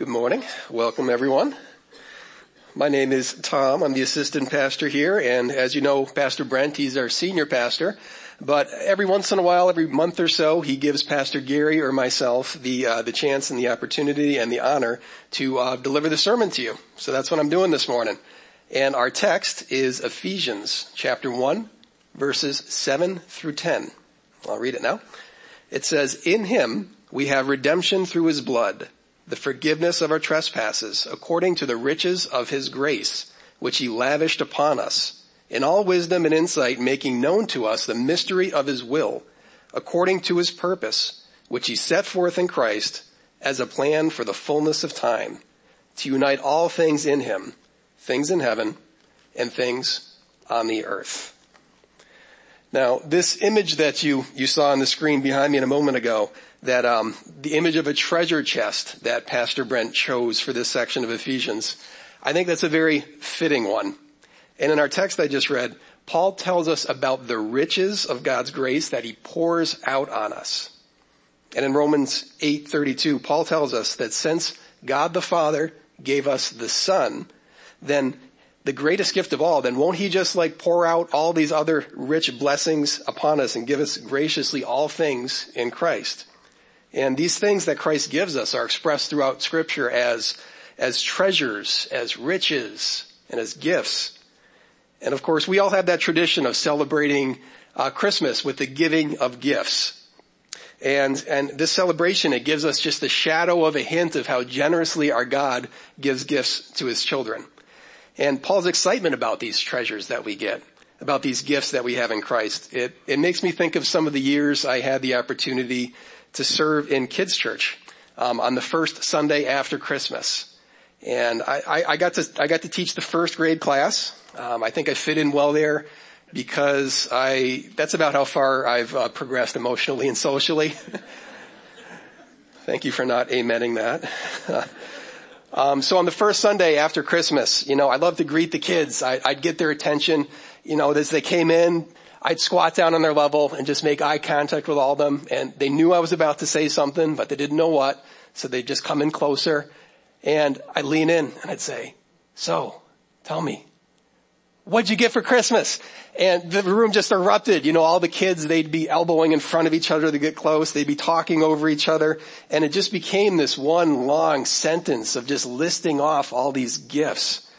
Good morning. Welcome everyone. My name is Tom. I'm the assistant pastor here and as you know, Pastor Brent, he's our senior pastor. But every once in a while, every month or so, he gives Pastor Gary or myself the uh, the chance and the opportunity and the honor to uh, deliver the sermon to you. So that's what I'm doing this morning. And our text is Ephesians chapter one, verses seven through ten. I'll read it now. It says, "In Him we have redemption through His blood." The forgiveness of our trespasses according to the riches of his grace, which he lavished upon us in all wisdom and insight, making known to us the mystery of his will according to his purpose, which he set forth in Christ as a plan for the fullness of time to unite all things in him, things in heaven and things on the earth. Now, this image that you, you saw on the screen behind me in a moment ago, that um, the image of a treasure chest that Pastor Brent chose for this section of Ephesians, I think that's a very fitting one. And in our text I just read, Paul tells us about the riches of God's grace that he pours out on us. And in Romans 8:32, Paul tells us that since God the Father gave us the Son, then the greatest gift of all, then won't he just like pour out all these other rich blessings upon us and give us graciously all things in Christ? And these things that Christ gives us are expressed throughout scripture as, as treasures, as riches, and as gifts. And of course, we all have that tradition of celebrating uh, Christmas with the giving of gifts. And, and this celebration, it gives us just the shadow of a hint of how generously our God gives gifts to his children. And Paul's excitement about these treasures that we get, about these gifts that we have in Christ, it, it makes me think of some of the years I had the opportunity to serve in kids church um, on the first Sunday after Christmas. And I, I, I, got to I got to teach the first grade class. Um, I think I fit in well there because I that's about how far I've uh, progressed emotionally and socially. Thank you for not amening that. um, so on the first Sunday after Christmas, you know, I love to greet the kids. I, I'd get their attention. You know, as they came in, I'd squat down on their level and just make eye contact with all of them and they knew I was about to say something, but they didn't know what. So they'd just come in closer and I'd lean in and I'd say, so tell me, what'd you get for Christmas? And the room just erupted. You know, all the kids, they'd be elbowing in front of each other to get close. They'd be talking over each other. And it just became this one long sentence of just listing off all these gifts.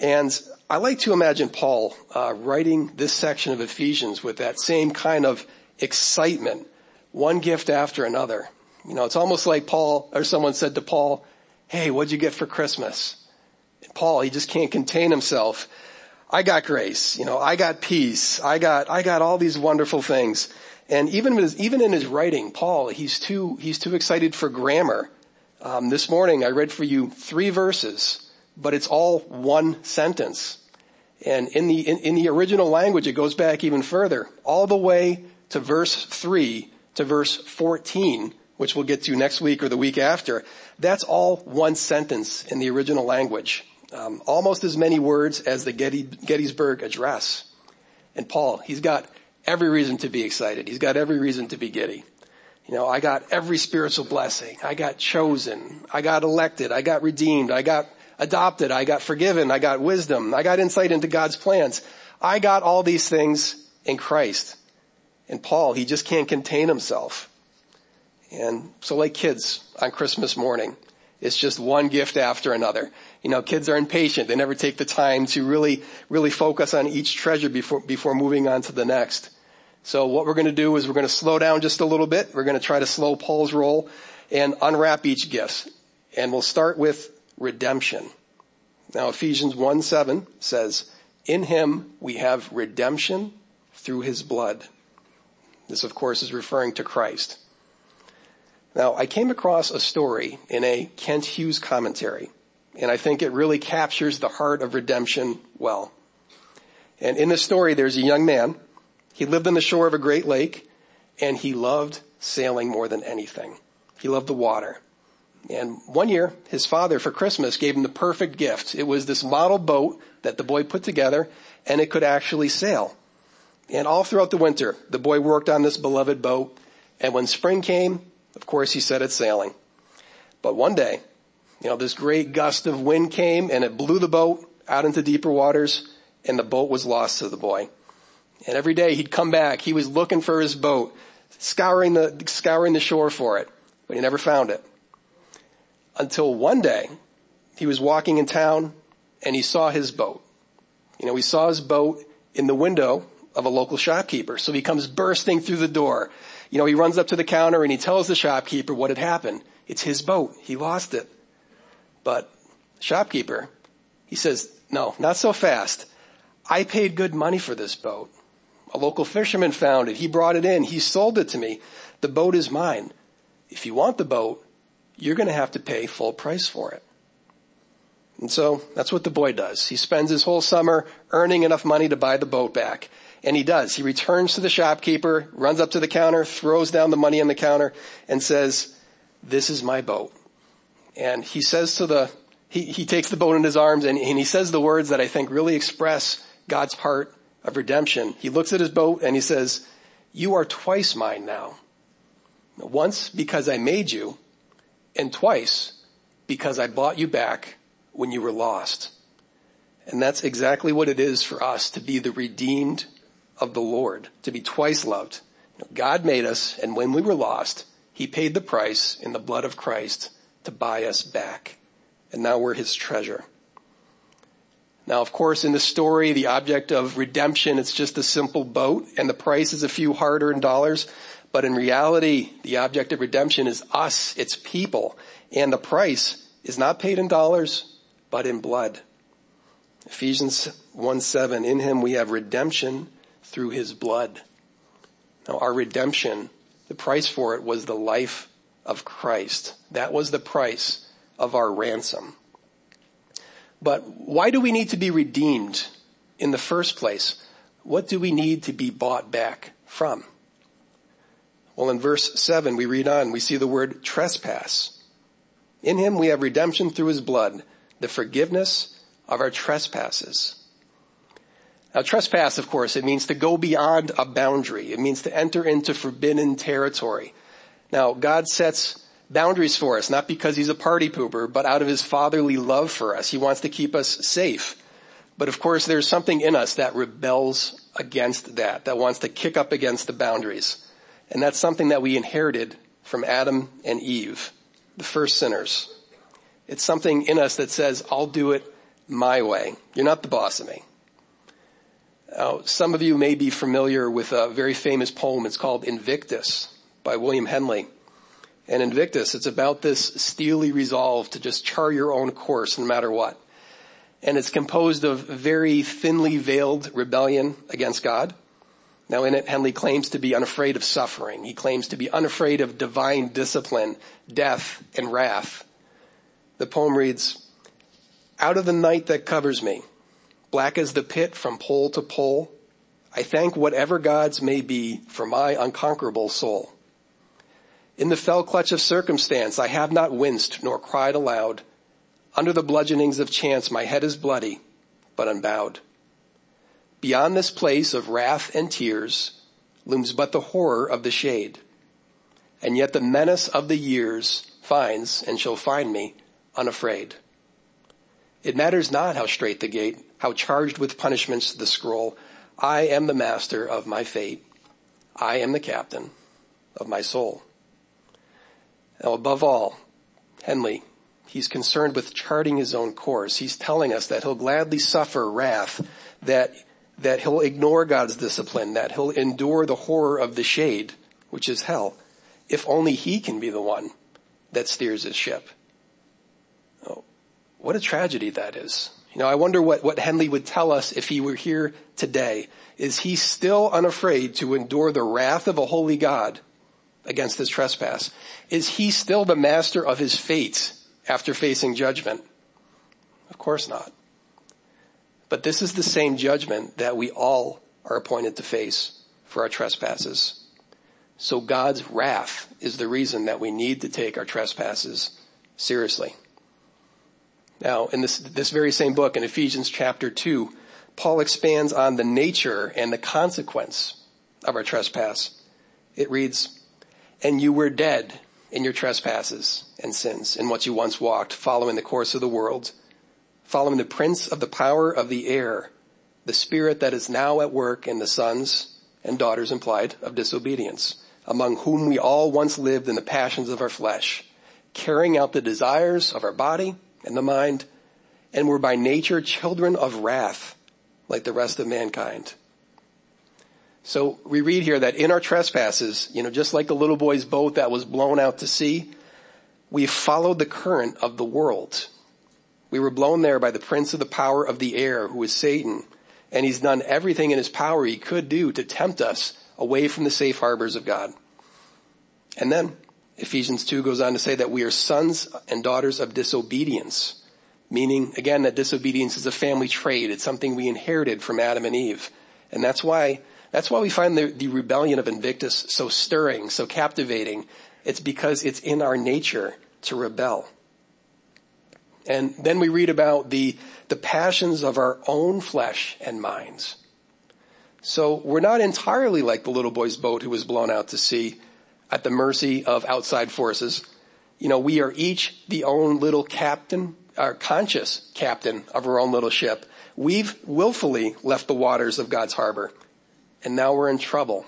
And I like to imagine Paul uh, writing this section of Ephesians with that same kind of excitement, one gift after another. You know, it's almost like Paul or someone said to Paul, "Hey, what'd you get for Christmas?" And Paul, he just can't contain himself. I got grace, you know, I got peace, I got I got all these wonderful things. And even his, even in his writing, Paul, he's too he's too excited for grammar. Um, this morning, I read for you three verses, but it's all one sentence. And in the, in, in, the original language, it goes back even further, all the way to verse 3 to verse 14, which we'll get to next week or the week after. That's all one sentence in the original language. Um, almost as many words as the Getty, Gettysburg Address. And Paul, he's got every reason to be excited. He's got every reason to be giddy. You know, I got every spiritual blessing. I got chosen. I got elected. I got redeemed. I got adopted. I got forgiven. I got wisdom. I got insight into God's plans. I got all these things in Christ. And Paul, he just can't contain himself. And so like kids on Christmas morning, it's just one gift after another. You know, kids are impatient. They never take the time to really, really focus on each treasure before, before moving on to the next. So what we're going to do is we're going to slow down just a little bit. We're going to try to slow Paul's roll and unwrap each gift. And we'll start with redemption. Now Ephesians 1 7 says, in him we have redemption through his blood. This of course is referring to Christ. Now I came across a story in a Kent Hughes commentary and I think it really captures the heart of redemption well. And in this story there's a young man. He lived on the shore of a great lake and he loved sailing more than anything. He loved the water. And one year, his father for Christmas gave him the perfect gift. It was this model boat that the boy put together and it could actually sail. And all throughout the winter, the boy worked on this beloved boat. And when spring came, of course he set it sailing. But one day, You know, this great gust of wind came and it blew the boat out into deeper waters and the boat was lost to the boy. And every day he'd come back, he was looking for his boat, scouring the, scouring the shore for it, but he never found it. Until one day he was walking in town and he saw his boat. You know, he saw his boat in the window of a local shopkeeper. So he comes bursting through the door. You know, he runs up to the counter and he tells the shopkeeper what had happened. It's his boat. He lost it. But shopkeeper, he says, no, not so fast. I paid good money for this boat. A local fisherman found it. He brought it in. He sold it to me. The boat is mine. If you want the boat, you're going to have to pay full price for it. And so that's what the boy does. He spends his whole summer earning enough money to buy the boat back. And he does. He returns to the shopkeeper, runs up to the counter, throws down the money on the counter and says, this is my boat. And he says to the, he, he takes the boat in his arms and, and he says the words that I think really express God's heart of redemption. He looks at his boat and he says, you are twice mine now. Once because I made you and twice because I bought you back when you were lost. And that's exactly what it is for us to be the redeemed of the Lord, to be twice loved. God made us and when we were lost, he paid the price in the blood of Christ to buy us back. And now we're his treasure. Now, of course, in the story, the object of redemption, it's just a simple boat and the price is a few hard-earned dollars. But in reality, the object of redemption is us, it's people. And the price is not paid in dollars, but in blood. Ephesians 1 7, in him we have redemption through his blood. Now our redemption, the price for it was the life of Christ. That was the price of our ransom. But why do we need to be redeemed in the first place? What do we need to be bought back from? Well, in verse 7, we read on, we see the word trespass. In him we have redemption through his blood, the forgiveness of our trespasses. Now trespass, of course, it means to go beyond a boundary. It means to enter into forbidden territory. Now God sets boundaries for us, not because he's a party pooper, but out of his fatherly love for us. He wants to keep us safe. But of course there's something in us that rebels against that, that wants to kick up against the boundaries. And that's something that we inherited from Adam and Eve, the first sinners. It's something in us that says, I'll do it my way. You're not the boss of me. Now, some of you may be familiar with a very famous poem. It's called Invictus by William Henley. And Invictus, it's about this steely resolve to just char your own course no matter what. And it's composed of very thinly veiled rebellion against God. Now in it, Henley claims to be unafraid of suffering. He claims to be unafraid of divine discipline, death, and wrath. The poem reads, out of the night that covers me, black as the pit from pole to pole, I thank whatever gods may be for my unconquerable soul. In the fell clutch of circumstance, I have not winced nor cried aloud. Under the bludgeonings of chance, my head is bloody, but unbowed. Beyond this place of wrath and tears looms but the horror of the shade. And yet the menace of the years finds and shall find me unafraid. It matters not how straight the gate, how charged with punishments the scroll. I am the master of my fate. I am the captain of my soul. Now above all, Henley, he's concerned with charting his own course. He's telling us that he'll gladly suffer wrath, that, that he'll ignore God's discipline, that he'll endure the horror of the shade, which is hell, if only he can be the one that steers his ship. Oh, what a tragedy that is. You know, I wonder what, what Henley would tell us if he were here today. Is he still unafraid to endure the wrath of a holy God against his trespass? Is he still the master of his fate after facing judgment? Of course not. But this is the same judgment that we all are appointed to face for our trespasses. So God's wrath is the reason that we need to take our trespasses seriously. Now, in this, this very same book, in Ephesians chapter 2, Paul expands on the nature and the consequence of our trespass. It reads, and you were dead in your trespasses and sins, in what you once walked, following the course of the world, following the prince of the power of the air, the spirit that is now at work in the sons and daughters implied of disobedience, among whom we all once lived in the passions of our flesh, carrying out the desires of our body and the mind, and were by nature children of wrath, like the rest of mankind. So we read here that in our trespasses, you know, just like the little boy's boat that was blown out to sea, we followed the current of the world. We were blown there by the prince of the power of the air, who is Satan, and he's done everything in his power he could do to tempt us away from the safe harbors of God. And then Ephesians 2 goes on to say that we are sons and daughters of disobedience, meaning again that disobedience is a family trait. It's something we inherited from Adam and Eve. And that's why, that's why we find the, the rebellion of Invictus so stirring, so captivating. It's because it's in our nature to rebel. And then we read about the, the passions of our own flesh and minds. So we're not entirely like the little boy's boat who was blown out to sea at the mercy of outside forces. You know, we are each the own little captain, our conscious captain of our own little ship. We've willfully left the waters of God's harbor and now we're in trouble.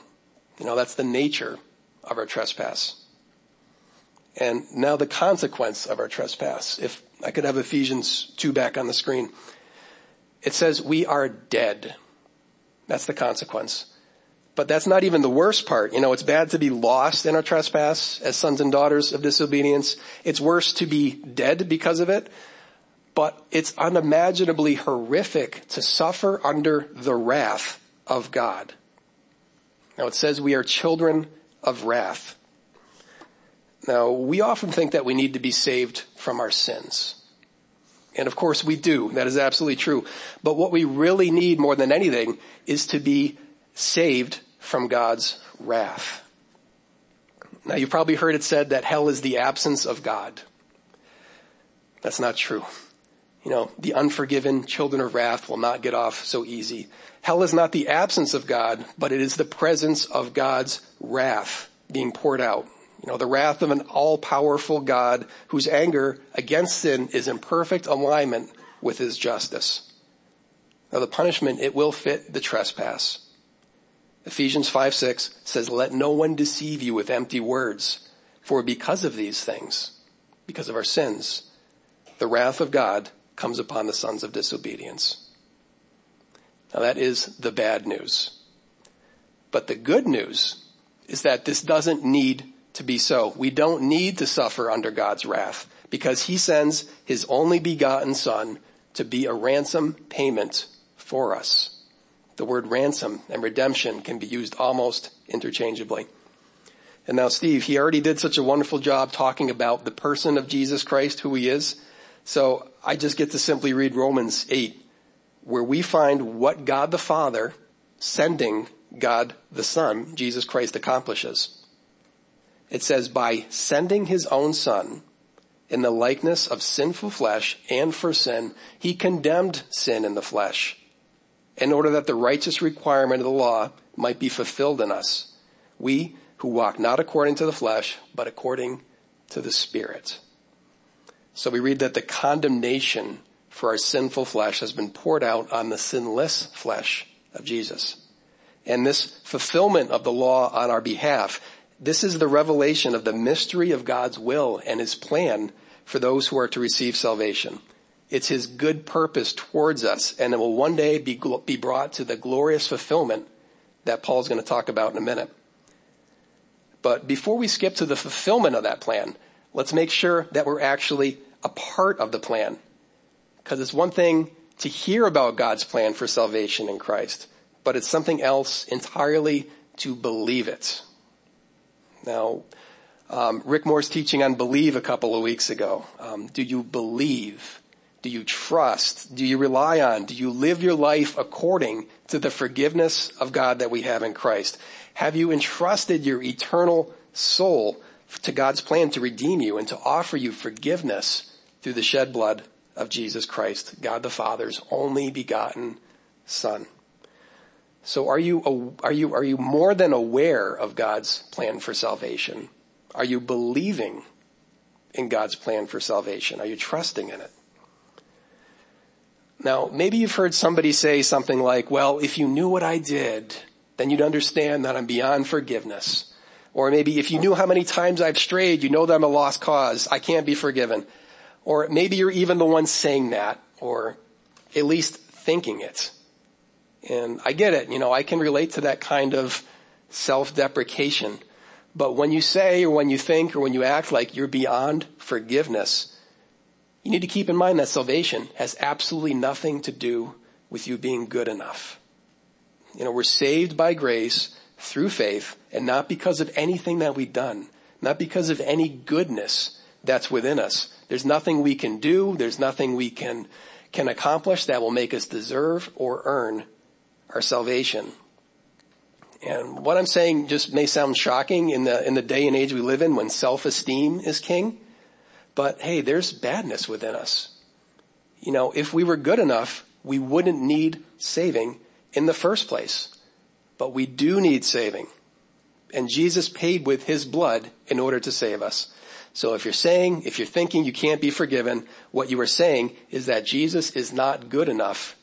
You know, that's the nature of our trespass. And now the consequence of our trespass. If I could have Ephesians 2 back on the screen. It says we are dead. That's the consequence. But that's not even the worst part. You know, it's bad to be lost in our trespass as sons and daughters of disobedience. It's worse to be dead because of it. But it's unimaginably horrific to suffer under the wrath of God. Now it says we are children of wrath. Now we often think that we need to be saved from our sins. And of course we do. That is absolutely true. But what we really need more than anything is to be saved from God's wrath. Now you've probably heard it said that hell is the absence of God. That's not true. You know, the unforgiven children of wrath will not get off so easy. Hell is not the absence of God, but it is the presence of God's wrath being poured out. You know, the wrath of an all-powerful God whose anger against sin is in perfect alignment with his justice. Now the punishment, it will fit the trespass. Ephesians 5, 6 says, let no one deceive you with empty words, for because of these things, because of our sins, the wrath of God comes upon the sons of disobedience. Now that is the bad news. But the good news is that this doesn't need to be so. We don't need to suffer under God's wrath because he sends his only begotten son to be a ransom payment for us. The word ransom and redemption can be used almost interchangeably. And now Steve, he already did such a wonderful job talking about the person of Jesus Christ, who he is. So I just get to simply read Romans 8, where we find what God the Father sending God the Son, Jesus Christ accomplishes. It says, by sending his own son in the likeness of sinful flesh and for sin, he condemned sin in the flesh in order that the righteous requirement of the law might be fulfilled in us. We who walk not according to the flesh, but according to the spirit. So we read that the condemnation for our sinful flesh has been poured out on the sinless flesh of Jesus. And this fulfillment of the law on our behalf this is the revelation of the mystery of God's will and his plan for those who are to receive salvation. It's his good purpose towards us and it will one day be, be brought to the glorious fulfillment that Paul's going to talk about in a minute. But before we skip to the fulfillment of that plan, let's make sure that we're actually a part of the plan. Because it's one thing to hear about God's plan for salvation in Christ, but it's something else entirely to believe it. Now, um, Rick Moore's teaching on believe a couple of weeks ago. Um, do you believe? Do you trust? Do you rely on? Do you live your life according to the forgiveness of God that we have in Christ? Have you entrusted your eternal soul to God's plan to redeem you and to offer you forgiveness through the shed blood of Jesus Christ, God the Father's only begotten Son? So are you, are you, are you more than aware of God's plan for salvation? Are you believing in God's plan for salvation? Are you trusting in it? Now, maybe you've heard somebody say something like, well, if you knew what I did, then you'd understand that I'm beyond forgiveness. Or maybe if you knew how many times I've strayed, you know that I'm a lost cause. I can't be forgiven. Or maybe you're even the one saying that, or at least thinking it. And I get it, you know, I can relate to that kind of self-deprecation. But when you say or when you think or when you act like you're beyond forgiveness, you need to keep in mind that salvation has absolutely nothing to do with you being good enough. You know, we're saved by grace through faith and not because of anything that we've done, not because of any goodness that's within us. There's nothing we can do. There's nothing we can, can accomplish that will make us deserve or earn our salvation. And what I'm saying just may sound shocking in the, in the day and age we live in when self-esteem is king. But hey, there's badness within us. You know, if we were good enough, we wouldn't need saving in the first place. But we do need saving. And Jesus paid with his blood in order to save us. So if you're saying, if you're thinking you can't be forgiven, what you are saying is that Jesus is not good enough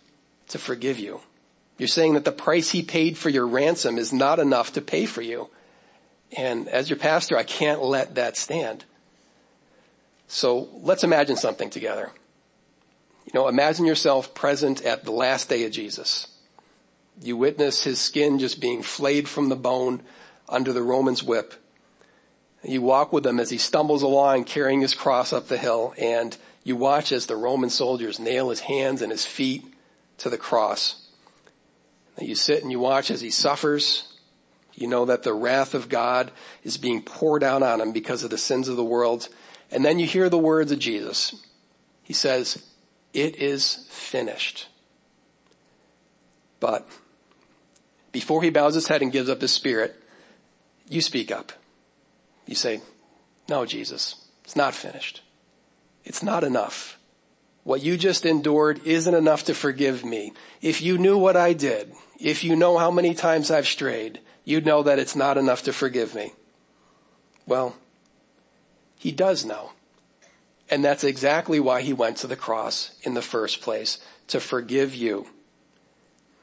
to forgive you. You're saying that the price he paid for your ransom is not enough to pay for you. And as your pastor, I can't let that stand. So let's imagine something together. You know, imagine yourself present at the last day of Jesus. You witness his skin just being flayed from the bone under the Roman's whip. You walk with him as he stumbles along carrying his cross up the hill and you watch as the Roman soldiers nail his hands and his feet to the cross. You sit and you watch as he suffers. You know that the wrath of God is being poured out on him because of the sins of the world. And then you hear the words of Jesus. He says, it is finished. But before he bows his head and gives up his spirit, you speak up. You say, no, Jesus, it's not finished. It's not enough. What you just endured isn't enough to forgive me. If you knew what I did, if you know how many times I've strayed, you'd know that it's not enough to forgive me. Well, he does know. And that's exactly why he went to the cross in the first place, to forgive you.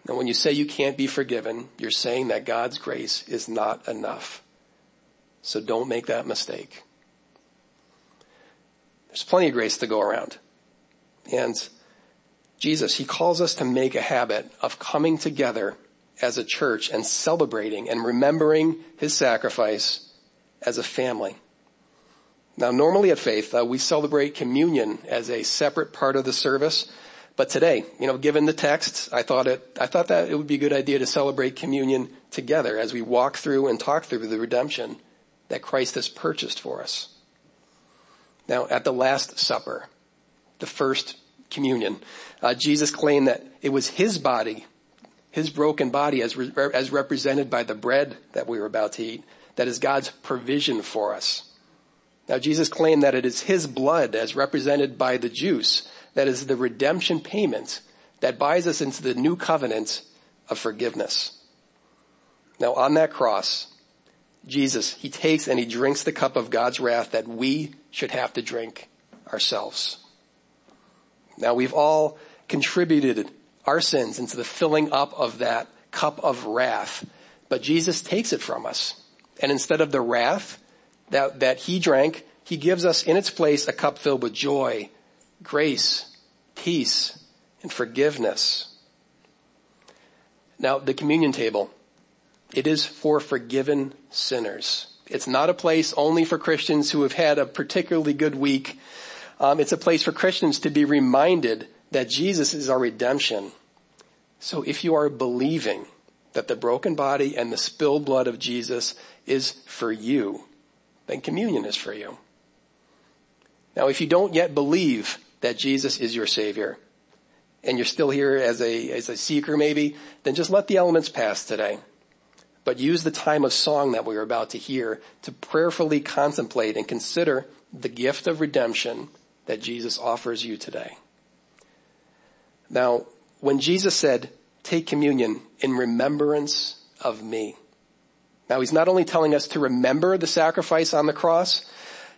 And when you say you can't be forgiven, you're saying that God's grace is not enough. So don't make that mistake. There's plenty of grace to go around. And Jesus, he calls us to make a habit of coming together as a church and celebrating and remembering his sacrifice as a family. Now normally at Faith, uh, we celebrate communion as a separate part of the service. But today, you know, given the text, I thought it, I thought that it would be a good idea to celebrate communion together as we walk through and talk through the redemption that Christ has purchased for us. Now at the Last Supper, the first communion. Uh, Jesus claimed that it was his body, his broken body as, re- as represented by the bread that we were about to eat, that is God's provision for us. Now Jesus claimed that it is his blood as represented by the juice, that is the redemption payment that buys us into the new covenant of forgiveness. Now on that cross, Jesus, he takes and he drinks the cup of God's wrath that we should have to drink ourselves. Now we've all contributed our sins into the filling up of that cup of wrath, but Jesus takes it from us. And instead of the wrath that, that he drank, he gives us in its place a cup filled with joy, grace, peace, and forgiveness. Now the communion table, it is for forgiven sinners. It's not a place only for Christians who have had a particularly good week um, it's a place for Christians to be reminded that Jesus is our redemption. So if you are believing that the broken body and the spilled blood of Jesus is for you, then communion is for you. Now if you don't yet believe that Jesus is your savior, and you're still here as a, as a seeker maybe, then just let the elements pass today. But use the time of song that we are about to hear to prayerfully contemplate and consider the gift of redemption that Jesus offers you today. Now, when Jesus said, take communion in remembrance of me, Now he's not only telling us to remember the sacrifice on the cross,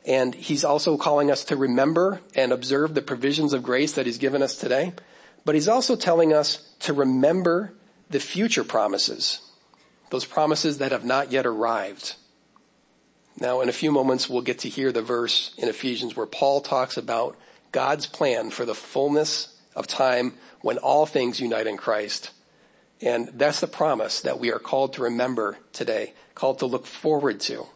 and he's also calling us to remember and observe the provisions of grace that he's given us today, but he's also telling us to remember the future promises, those promises that have not yet arrived. Now in a few moments we'll get to hear the verse in Ephesians where Paul talks about God's plan for the fullness of time when all things unite in Christ. And that's the promise that we are called to remember today, called to look forward to.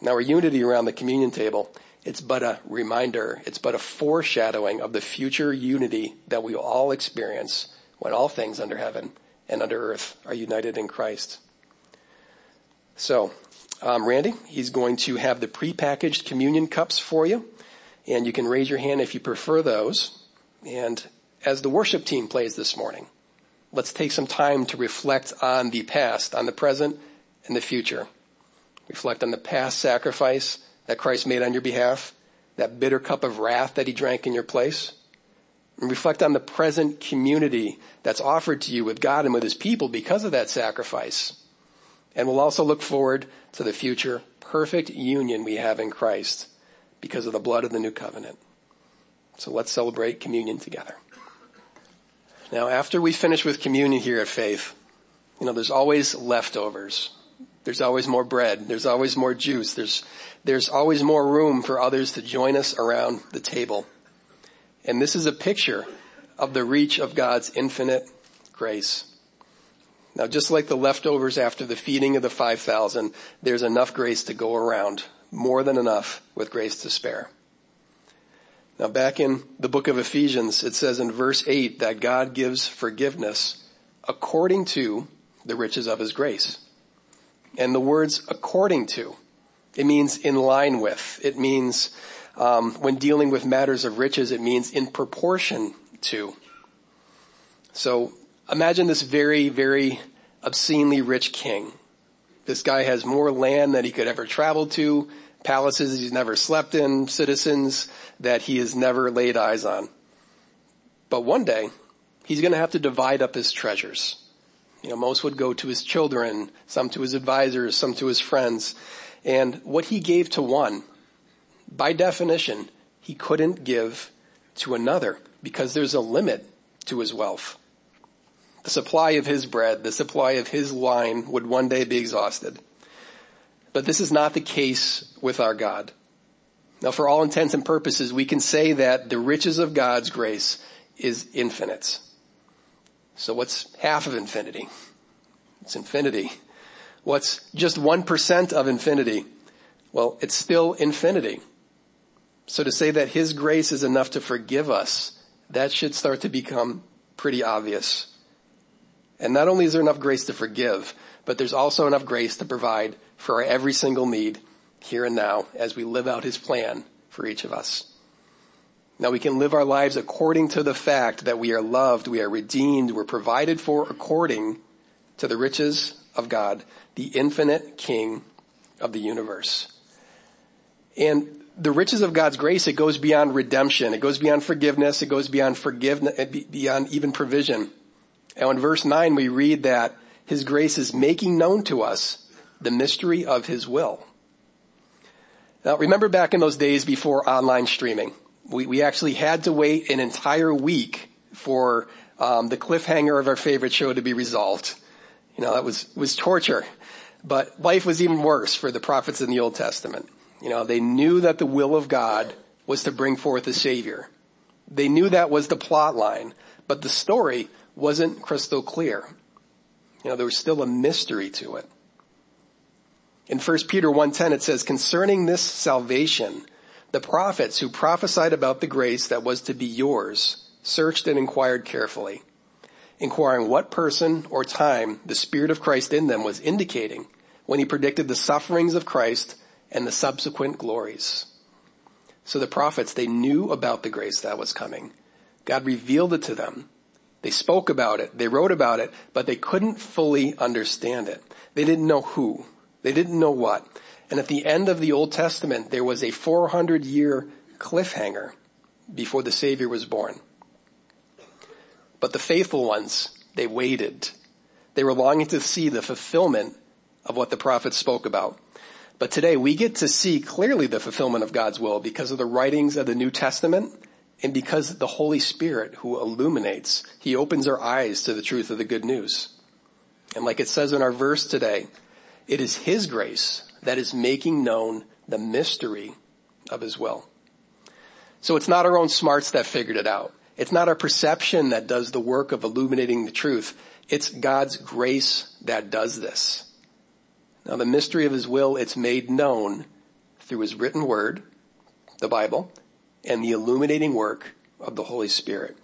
Now our unity around the communion table, it's but a reminder, it's but a foreshadowing of the future unity that we will all experience when all things under heaven and under earth are united in Christ. So, um, Randy, he's going to have the prepackaged communion cups for you, and you can raise your hand if you prefer those. And as the worship team plays this morning, let's take some time to reflect on the past, on the present, and the future. Reflect on the past sacrifice that Christ made on your behalf, that bitter cup of wrath that he drank in your place. And reflect on the present community that's offered to you with God and with his people because of that sacrifice. And we'll also look forward to the future perfect union we have in Christ because of the blood of the new covenant. So let's celebrate communion together. Now after we finish with communion here at Faith, you know, there's always leftovers. There's always more bread. There's always more juice. There's, there's always more room for others to join us around the table. And this is a picture of the reach of God's infinite grace. Now just like the leftovers after the feeding of the 5,000, there's enough grace to go around. More than enough with grace to spare. Now back in the book of Ephesians, it says in verse 8 that God gives forgiveness according to the riches of his grace. And the words according to, it means in line with. It means um, when dealing with matters of riches, it means in proportion to. So imagine this very, very obscenely rich king. This guy has more land than he could ever travel to palaces he's never slept in, citizens that he has never laid eyes on. But one day, he's gonna have to divide up his treasures. You know, most would go to his children, some to his advisors, some to his friends. And what he gave to one, by definition, he couldn't give to another because there's a limit to his wealth. The supply of his bread, the supply of his wine would one day be exhausted. But this is not the case with our God. Now for all intents and purposes, we can say that the riches of God's grace is infinite. So what's half of infinity? It's infinity. What's just 1% of infinity? Well, it's still infinity. So to say that His grace is enough to forgive us, that should start to become pretty obvious. And not only is there enough grace to forgive, but there's also enough grace to provide for our every single need here and now as we live out his plan for each of us. Now we can live our lives according to the fact that we are loved, we are redeemed, we're provided for according to the riches of God, the infinite King of the universe. And the riches of God's grace, it goes beyond redemption. It goes beyond forgiveness. It goes beyond forgiveness, beyond even provision. And in verse 9 we read that His grace is making known to us the mystery of his will. Now remember back in those days before online streaming, we, we actually had to wait an entire week for um, the cliffhanger of our favorite show to be resolved. You know, that was, was torture. But life was even worse for the prophets in the Old Testament. You know, they knew that the will of God was to bring forth a savior. They knew that was the plot line, but the story wasn't crystal clear. You know, there was still a mystery to it. In 1 Peter 1.10 it says, concerning this salvation, the prophets who prophesied about the grace that was to be yours searched and inquired carefully, inquiring what person or time the Spirit of Christ in them was indicating when he predicted the sufferings of Christ and the subsequent glories. So the prophets, they knew about the grace that was coming. God revealed it to them. They spoke about it. They wrote about it, but they couldn't fully understand it. They didn't know who. They didn't know what. And at the end of the Old Testament, there was a 400 year cliffhanger before the Savior was born. But the faithful ones, they waited. They were longing to see the fulfillment of what the prophets spoke about. But today we get to see clearly the fulfillment of God's will because of the writings of the New Testament and because the Holy Spirit who illuminates, He opens our eyes to the truth of the good news. And like it says in our verse today, it is His grace that is making known the mystery of His will. So it's not our own smarts that figured it out. It's not our perception that does the work of illuminating the truth. It's God's grace that does this. Now the mystery of his will, it's made known through his written word, the Bible, and the illuminating work of the Holy Spirit.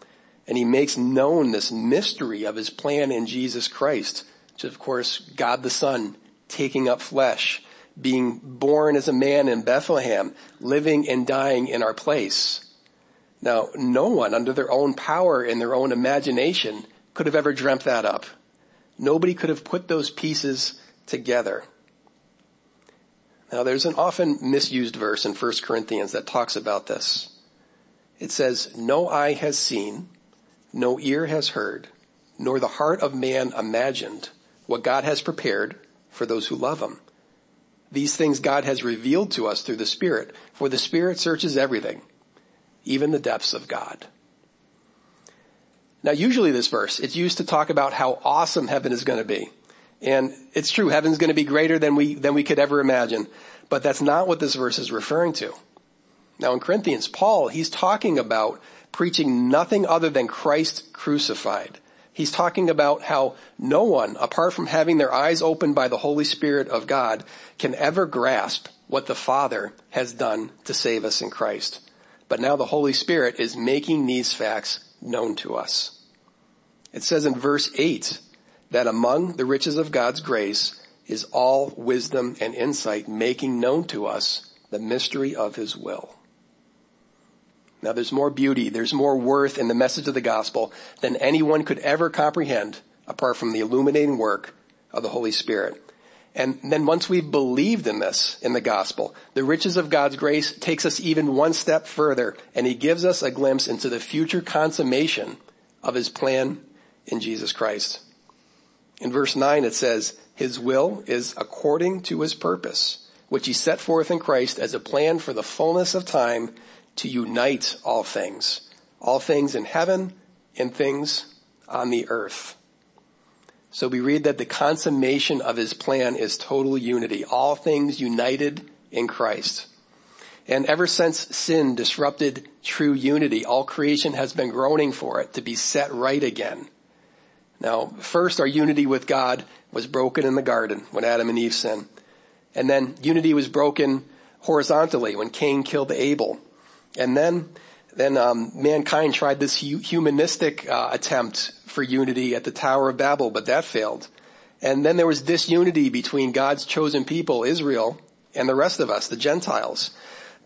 And he makes known this mystery of his plan in Jesus Christ, which is of course God the Son taking up flesh, being born as a man in Bethlehem, living and dying in our place. Now, no one under their own power and their own imagination could have ever dreamt that up. Nobody could have put those pieces together. Now there's an often misused verse in 1 Corinthians that talks about this. It says, no eye has seen, no ear has heard, nor the heart of man imagined what God has prepared for those who love him. These things God has revealed to us through the Spirit, for the Spirit searches everything, even the depths of God. Now usually this verse, it's used to talk about how awesome heaven is going to be. And it's true, heaven's going to be greater than we, than we could ever imagine. But that's not what this verse is referring to. Now in Corinthians, Paul, he's talking about preaching nothing other than Christ crucified. He's talking about how no one, apart from having their eyes opened by the Holy Spirit of God, can ever grasp what the Father has done to save us in Christ. But now the Holy Spirit is making these facts known to us. It says in verse 8 that among the riches of God's grace is all wisdom and insight making known to us the mystery of his will. Now there's more beauty, there's more worth in the message of the gospel than anyone could ever comprehend apart from the illuminating work of the Holy Spirit. And then once we've believed in this, in the gospel, the riches of God's grace takes us even one step further and he gives us a glimpse into the future consummation of his plan in Jesus Christ. In verse 9 it says, His will is according to His purpose, which He set forth in Christ as a plan for the fullness of time to unite all things, all things in heaven and things on the earth. So we read that the consummation of His plan is total unity, all things united in Christ. And ever since sin disrupted true unity, all creation has been groaning for it to be set right again. Now, first our unity with God was broken in the garden when Adam and Eve sinned. And then unity was broken horizontally when Cain killed Abel. And then, then um, mankind tried this humanistic uh, attempt for unity at the Tower of Babel, but that failed. And then there was disunity between God's chosen people, Israel, and the rest of us, the Gentiles.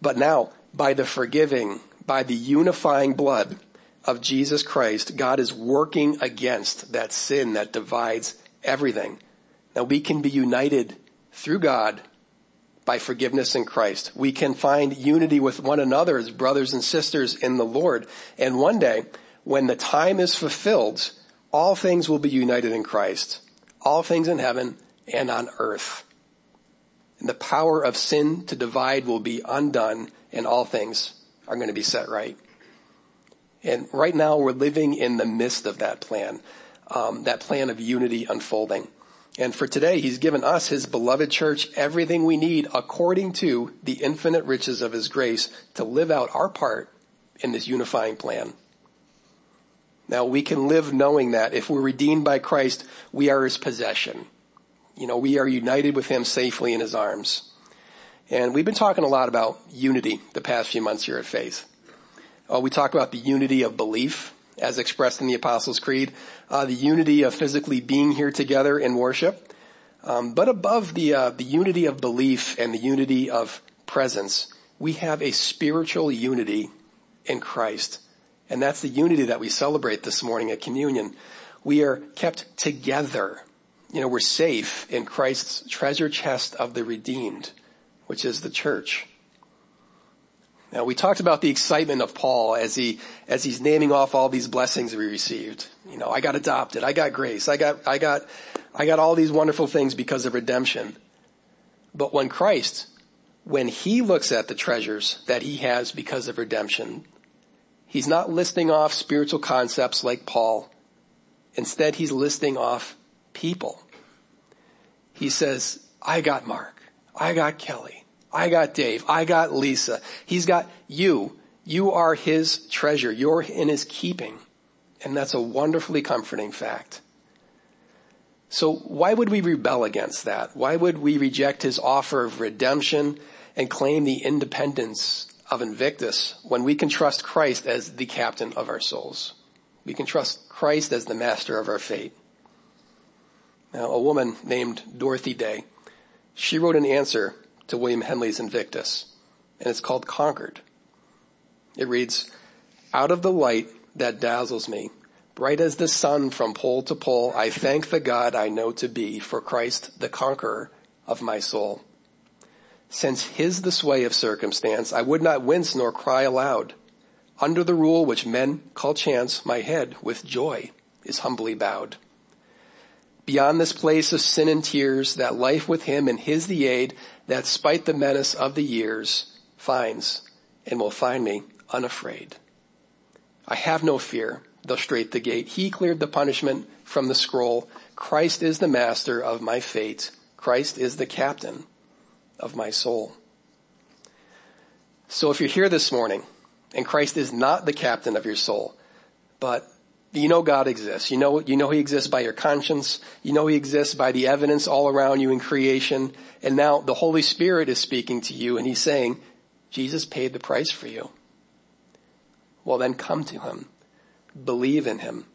But now, by the forgiving, by the unifying blood of Jesus Christ, God is working against that sin that divides everything. Now we can be united through God by forgiveness in Christ. We can find unity with one another as brothers and sisters in the Lord. And one day, when the time is fulfilled, all things will be united in Christ. All things in heaven and on earth. And the power of sin to divide will be undone and all things are going to be set right. And right now we're living in the midst of that plan, um, that plan of unity unfolding. And for today, he's given us, his beloved church, everything we need according to the infinite riches of his grace to live out our part in this unifying plan. Now we can live knowing that if we're redeemed by Christ, we are his possession. You know, we are united with him safely in his arms. And we've been talking a lot about unity the past few months here at Faith. Uh, we talk about the unity of belief as expressed in the Apostles' Creed, uh, the unity of physically being here together in worship. Um, but above the uh, the unity of belief and the unity of presence, we have a spiritual unity in Christ, and that's the unity that we celebrate this morning at communion. We are kept together. You know, we're safe in Christ's treasure chest of the redeemed, which is the church. Now we talked about the excitement of Paul as he, as he's naming off all these blessings we received. You know, I got adopted, I got grace, I got, I got, I got all these wonderful things because of redemption. But when Christ, when he looks at the treasures that he has because of redemption, he's not listing off spiritual concepts like Paul. Instead, he's listing off people. He says, I got Mark. I got Kelly. I got Dave. I got Lisa. He's got you. You are his treasure. You're in his keeping. And that's a wonderfully comforting fact. So why would we rebel against that? Why would we reject his offer of redemption and claim the independence of Invictus when we can trust Christ as the captain of our souls? We can trust Christ as the master of our fate. Now, a woman named Dorothy Day, she wrote an answer to William Henley's Invictus, and it's called Conquered. It reads, out of the light that dazzles me, bright as the sun from pole to pole, I thank the God I know to be for Christ the conqueror of my soul. Since his the sway of circumstance, I would not wince nor cry aloud. Under the rule which men call chance, my head with joy is humbly bowed. Beyond this place of sin and tears, that life with him and his the aid, that spite the menace of the years, finds and will find me unafraid. I have no fear, though straight the gate. He cleared the punishment from the scroll. Christ is the master of my fate. Christ is the captain of my soul. So if you're here this morning and Christ is not the captain of your soul, but you know God exists. You know, you know He exists by your conscience. You know He exists by the evidence all around you in creation. And now the Holy Spirit is speaking to you and He's saying, Jesus paid the price for you. Well then come to Him. Believe in Him.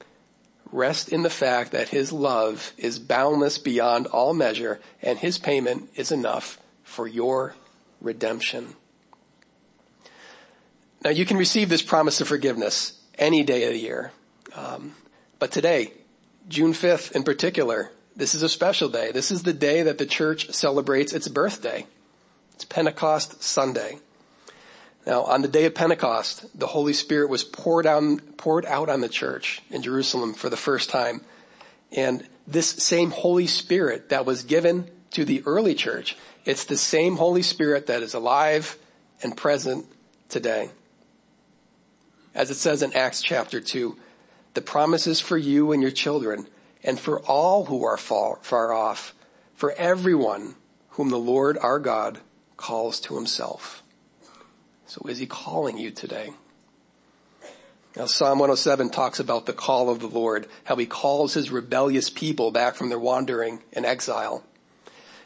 Rest in the fact that His love is boundless beyond all measure and His payment is enough for your redemption. Now you can receive this promise of forgiveness any day of the year. Um, but today, June 5th in particular, this is a special day. This is the day that the church celebrates its birthday. It's Pentecost Sunday. Now, on the day of Pentecost, the Holy Spirit was poured poured out on the church in Jerusalem for the first time. And this same Holy Spirit that was given to the early church, it's the same Holy Spirit that is alive and present today. As it says in Acts chapter 2, the promise is for you and your children and for all who are far, far off, for everyone whom the Lord our God calls to himself. So is he calling you today? Now Psalm 107 talks about the call of the Lord, how he calls his rebellious people back from their wandering and exile.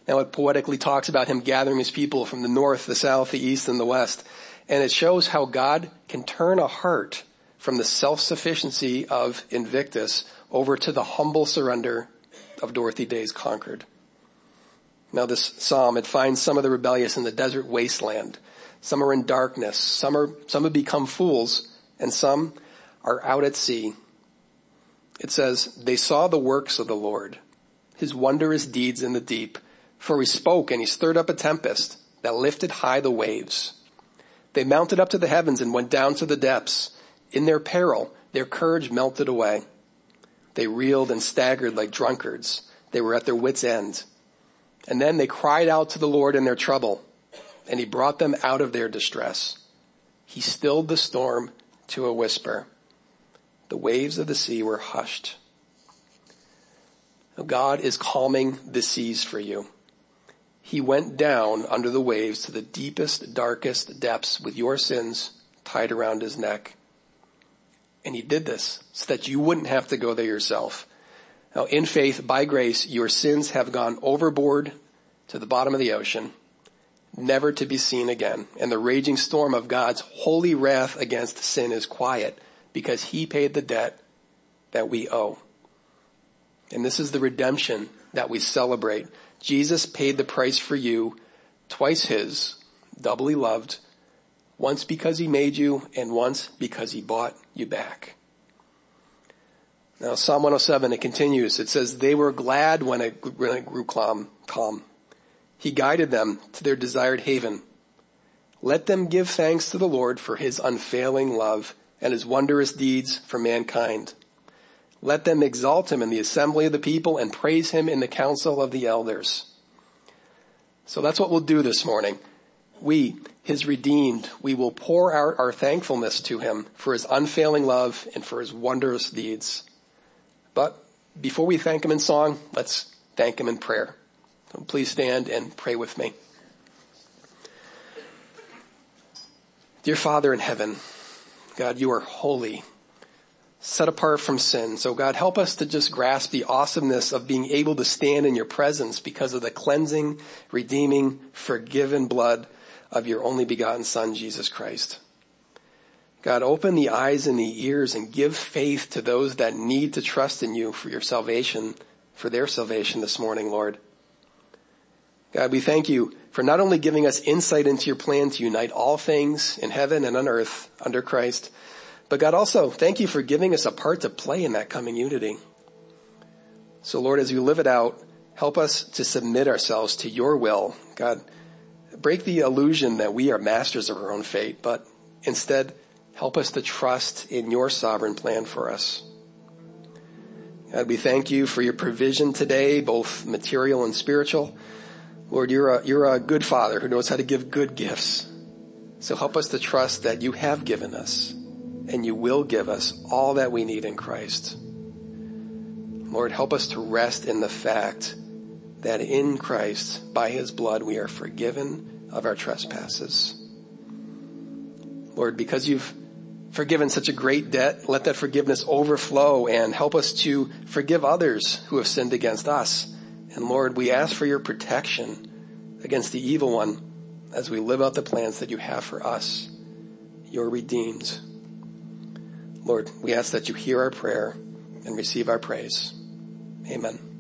Now it poetically talks about him gathering his people from the north, the south, the east, and the west. And it shows how God can turn a heart from the self-sufficiency of Invictus over to the humble surrender of Dorothy Day's Conquered. Now this psalm, it finds some of the rebellious in the desert wasteland. Some are in darkness. Some are, some have become fools and some are out at sea. It says, they saw the works of the Lord, his wondrous deeds in the deep. For he spoke and he stirred up a tempest that lifted high the waves. They mounted up to the heavens and went down to the depths. In their peril, their courage melted away. They reeled and staggered like drunkards. They were at their wits' end. And then they cried out to the Lord in their trouble, and he brought them out of their distress. He stilled the storm to a whisper. The waves of the sea were hushed. God is calming the seas for you. He went down under the waves to the deepest, darkest depths with your sins tied around his neck. And he did this so that you wouldn't have to go there yourself. Now in faith, by grace, your sins have gone overboard to the bottom of the ocean, never to be seen again. And the raging storm of God's holy wrath against sin is quiet because he paid the debt that we owe. And this is the redemption that we celebrate. Jesus paid the price for you, twice his, doubly loved, once because he made you and once because he bought you back. Now Psalm 107, it continues. It says, they were glad when it, when it grew calm, calm. He guided them to their desired haven. Let them give thanks to the Lord for his unfailing love and his wondrous deeds for mankind. Let them exalt him in the assembly of the people and praise him in the council of the elders. So that's what we'll do this morning. We, his redeemed, we will pour out our thankfulness to him for his unfailing love and for his wondrous deeds. But before we thank him in song, let's thank him in prayer. So please stand and pray with me. Dear Father in heaven, God, you are holy set apart from sin. So God, help us to just grasp the awesomeness of being able to stand in your presence because of the cleansing, redeeming, forgiven blood of your only begotten son, Jesus Christ. God, open the eyes and the ears and give faith to those that need to trust in you for your salvation, for their salvation this morning, Lord. God, we thank you for not only giving us insight into your plan to unite all things in heaven and on earth under Christ, but God also, thank you for giving us a part to play in that coming unity. So Lord, as we live it out, help us to submit ourselves to your will. God, break the illusion that we are masters of our own fate, but instead help us to trust in your sovereign plan for us. God, we thank you for your provision today, both material and spiritual. Lord, you're a, you're a good father who knows how to give good gifts. So help us to trust that you have given us and you will give us all that we need in Christ. Lord, help us to rest in the fact that in Christ, by his blood, we are forgiven of our trespasses. Lord, because you've forgiven such a great debt, let that forgiveness overflow and help us to forgive others who have sinned against us. And Lord, we ask for your protection against the evil one as we live out the plans that you have for us. You're redeemed. Lord, we ask that you hear our prayer and receive our praise. Amen.